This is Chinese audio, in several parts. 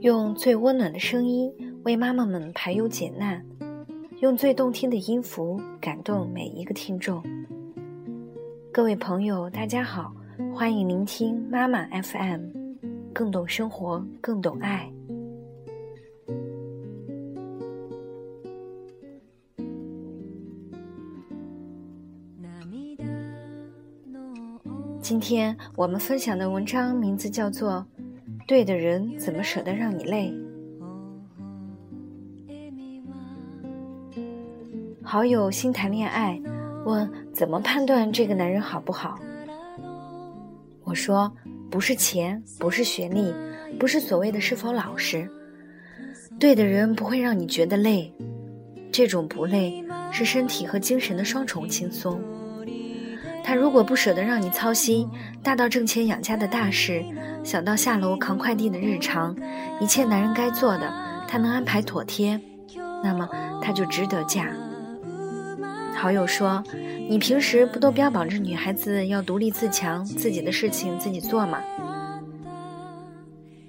用最温暖的声音为妈妈们排忧解难，用最动听的音符感动每一个听众。各位朋友，大家好，欢迎聆听妈妈 FM，更懂生活，更懂爱。今天我们分享的文章名字叫做《对的人怎么舍得让你累》。好友新谈恋爱，问怎么判断这个男人好不好？我说不是钱，不是学历，不是所谓的是否老实，对的人不会让你觉得累，这种不累是身体和精神的双重轻松。他如果不舍得让你操心，大到挣钱养家的大事，小到下楼扛快递的日常，一切男人该做的，他能安排妥帖，那么他就值得嫁。好友说：“你平时不都标榜着女孩子要独立自强，自己的事情自己做吗？”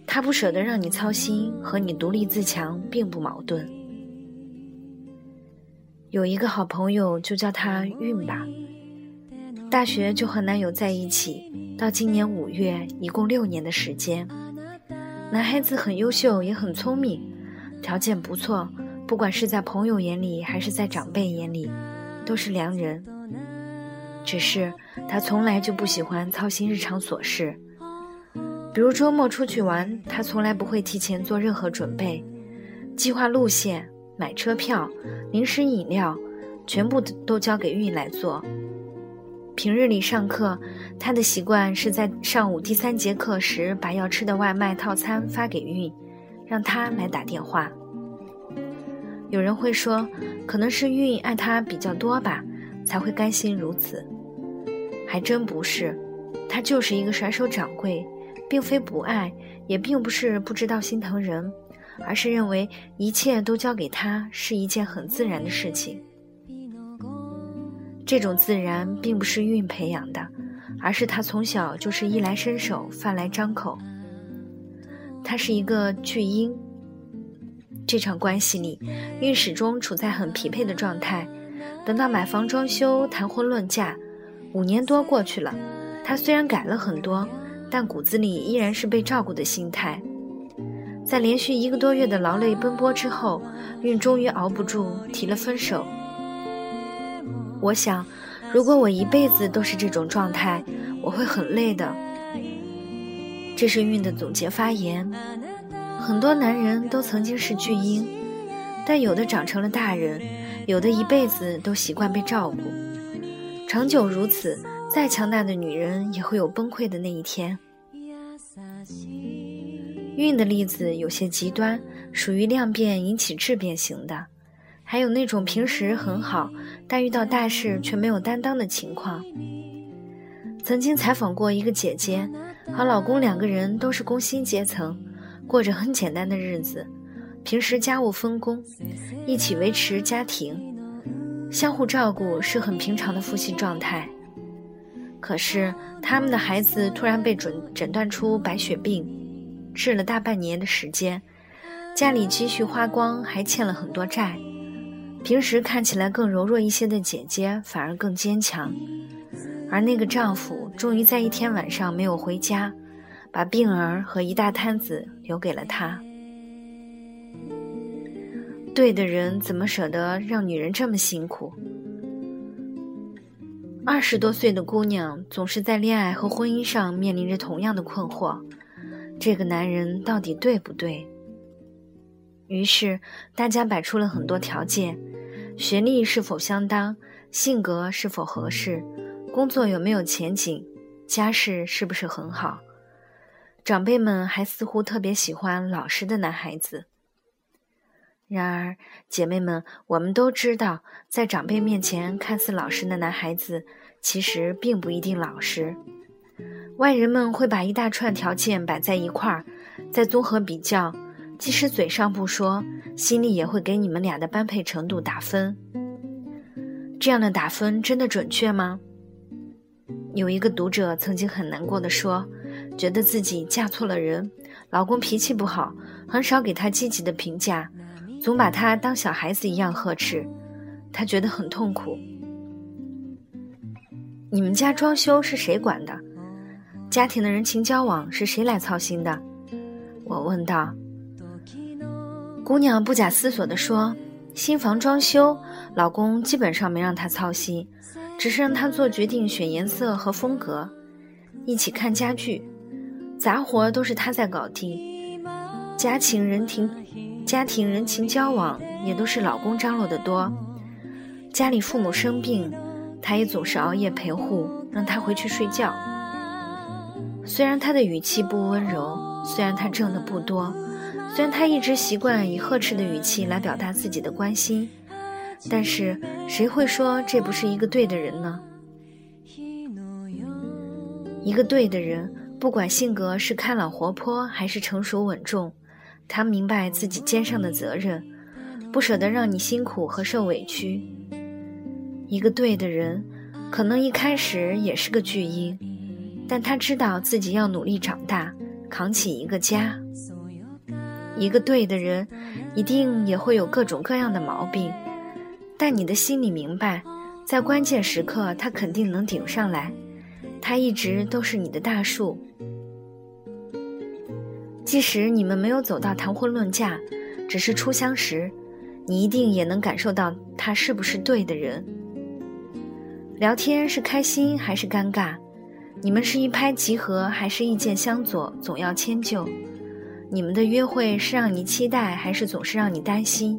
他不舍得让你操心，和你独立自强并不矛盾。有一个好朋友，就叫他运吧。大学就和男友在一起，到今年五月，一共六年的时间。男孩子很优秀，也很聪明，条件不错，不管是在朋友眼里，还是在长辈眼里，都是良人。只是他从来就不喜欢操心日常琐事，比如周末出去玩，他从来不会提前做任何准备，计划路线、买车票、零食饮料，全部都交给运来做。平日里上课，他的习惯是在上午第三节课时把要吃的外卖套餐发给韵，让他来打电话。有人会说，可能是韵爱他比较多吧，才会甘心如此。还真不是，他就是一个甩手掌柜，并非不爱，也并不是不知道心疼人，而是认为一切都交给他是一件很自然的事情。这种自然并不是运培养的，而是他从小就是衣来伸手、饭来张口。他是一个巨婴。这场关系里，运始终处在很匹配的状态。等到买房装修、谈婚论嫁，五年多过去了，他虽然改了很多，但骨子里依然是被照顾的心态。在连续一个多月的劳累奔波之后，运终于熬不住，提了分手。我想，如果我一辈子都是这种状态，我会很累的。这是运的总结发言。很多男人都曾经是巨婴，但有的长成了大人，有的一辈子都习惯被照顾。长久如此，再强大的女人也会有崩溃的那一天。运的例子有些极端，属于量变引起质变型的。还有那种平时很好，但遇到大事却没有担当的情况。曾经采访过一个姐姐，和老公两个人都是工薪阶层，过着很简单的日子，平时家务分工，一起维持家庭，相互照顾是很平常的夫妻状态。可是他们的孩子突然被诊诊断出白血病，治了大半年的时间，家里积蓄花光，还欠了很多债。平时看起来更柔弱一些的姐姐反而更坚强，而那个丈夫终于在一天晚上没有回家，把病儿和一大摊子留给了她。对的人怎么舍得让女人这么辛苦？二十多岁的姑娘总是在恋爱和婚姻上面临着同样的困惑：这个男人到底对不对？于是大家摆出了很多条件。学历是否相当，性格是否合适，工作有没有前景，家世是不是很好？长辈们还似乎特别喜欢老实的男孩子。然而，姐妹们，我们都知道，在长辈面前看似老实的男孩子，其实并不一定老实。外人们会把一大串条件摆在一块儿，再综合比较。即使嘴上不说，心里也会给你们俩的般配程度打分。这样的打分真的准确吗？有一个读者曾经很难过的说，觉得自己嫁错了人，老公脾气不好，很少给她积极的评价，总把她当小孩子一样呵斥，她觉得很痛苦。你们家装修是谁管的？家庭的人情交往是谁来操心的？我问道。姑娘不假思索地说：“新房装修，老公基本上没让她操心。”只是让她做决定，选颜色和风格，一起看家具，杂活都是她在搞定。家庭人情，家庭人情交往也都是老公张罗的多。家里父母生病，他也总是熬夜陪护，让他回去睡觉。虽然他的语气不温柔，虽然他挣的不多，虽然他一直习惯以呵斥的语气来表达自己的关心。但是，谁会说这不是一个对的人呢？一个对的人，不管性格是开朗活泼还是成熟稳重，他明白自己肩上的责任，不舍得让你辛苦和受委屈。一个对的人，可能一开始也是个巨婴，但他知道自己要努力长大，扛起一个家。一个对的人，一定也会有各种各样的毛病。但你的心里明白，在关键时刻，他肯定能顶上来。他一直都是你的大树，即使你们没有走到谈婚论嫁，只是初相识，你一定也能感受到他是不是对的人。聊天是开心还是尴尬？你们是一拍即合还是意见相左，总要迁就？你们的约会是让你期待还是总是让你担心？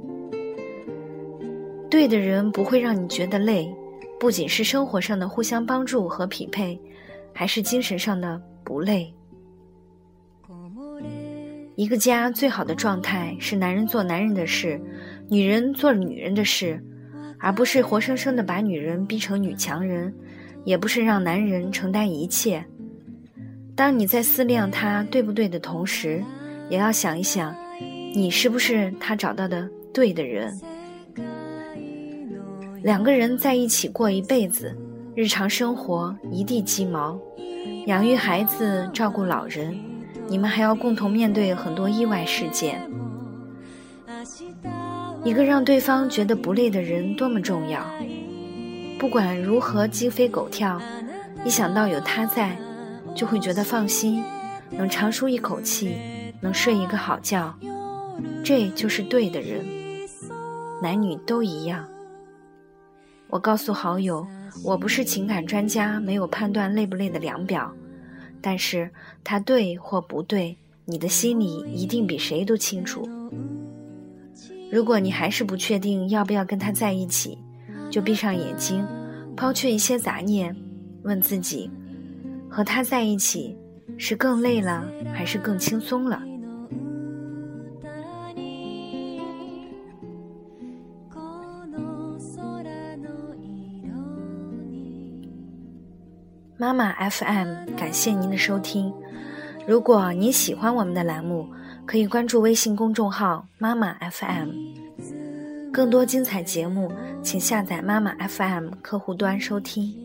对的人不会让你觉得累，不仅是生活上的互相帮助和匹配，还是精神上的不累。一个家最好的状态是男人做男人的事，女人做女人的事，而不是活生生的把女人逼成女强人，也不是让男人承担一切。当你在思量他对不对的同时，也要想一想，你是不是他找到的对的人。两个人在一起过一辈子，日常生活一地鸡毛，养育孩子、照顾老人，你们还要共同面对很多意外事件。一个让对方觉得不累的人多么重要！不管如何鸡飞狗跳，一想到有他在，就会觉得放心，能长舒一口气，能睡一个好觉，这就是对的人。男女都一样。我告诉好友，我不是情感专家，没有判断累不累的量表，但是他对或不对，你的心里一定比谁都清楚。如果你还是不确定要不要跟他在一起，就闭上眼睛，抛却一些杂念，问自己：和他在一起是更累了，还是更轻松了？妈妈 FM，感谢您的收听。如果您喜欢我们的栏目，可以关注微信公众号“妈妈 FM”。更多精彩节目，请下载妈妈 FM 客户端收听。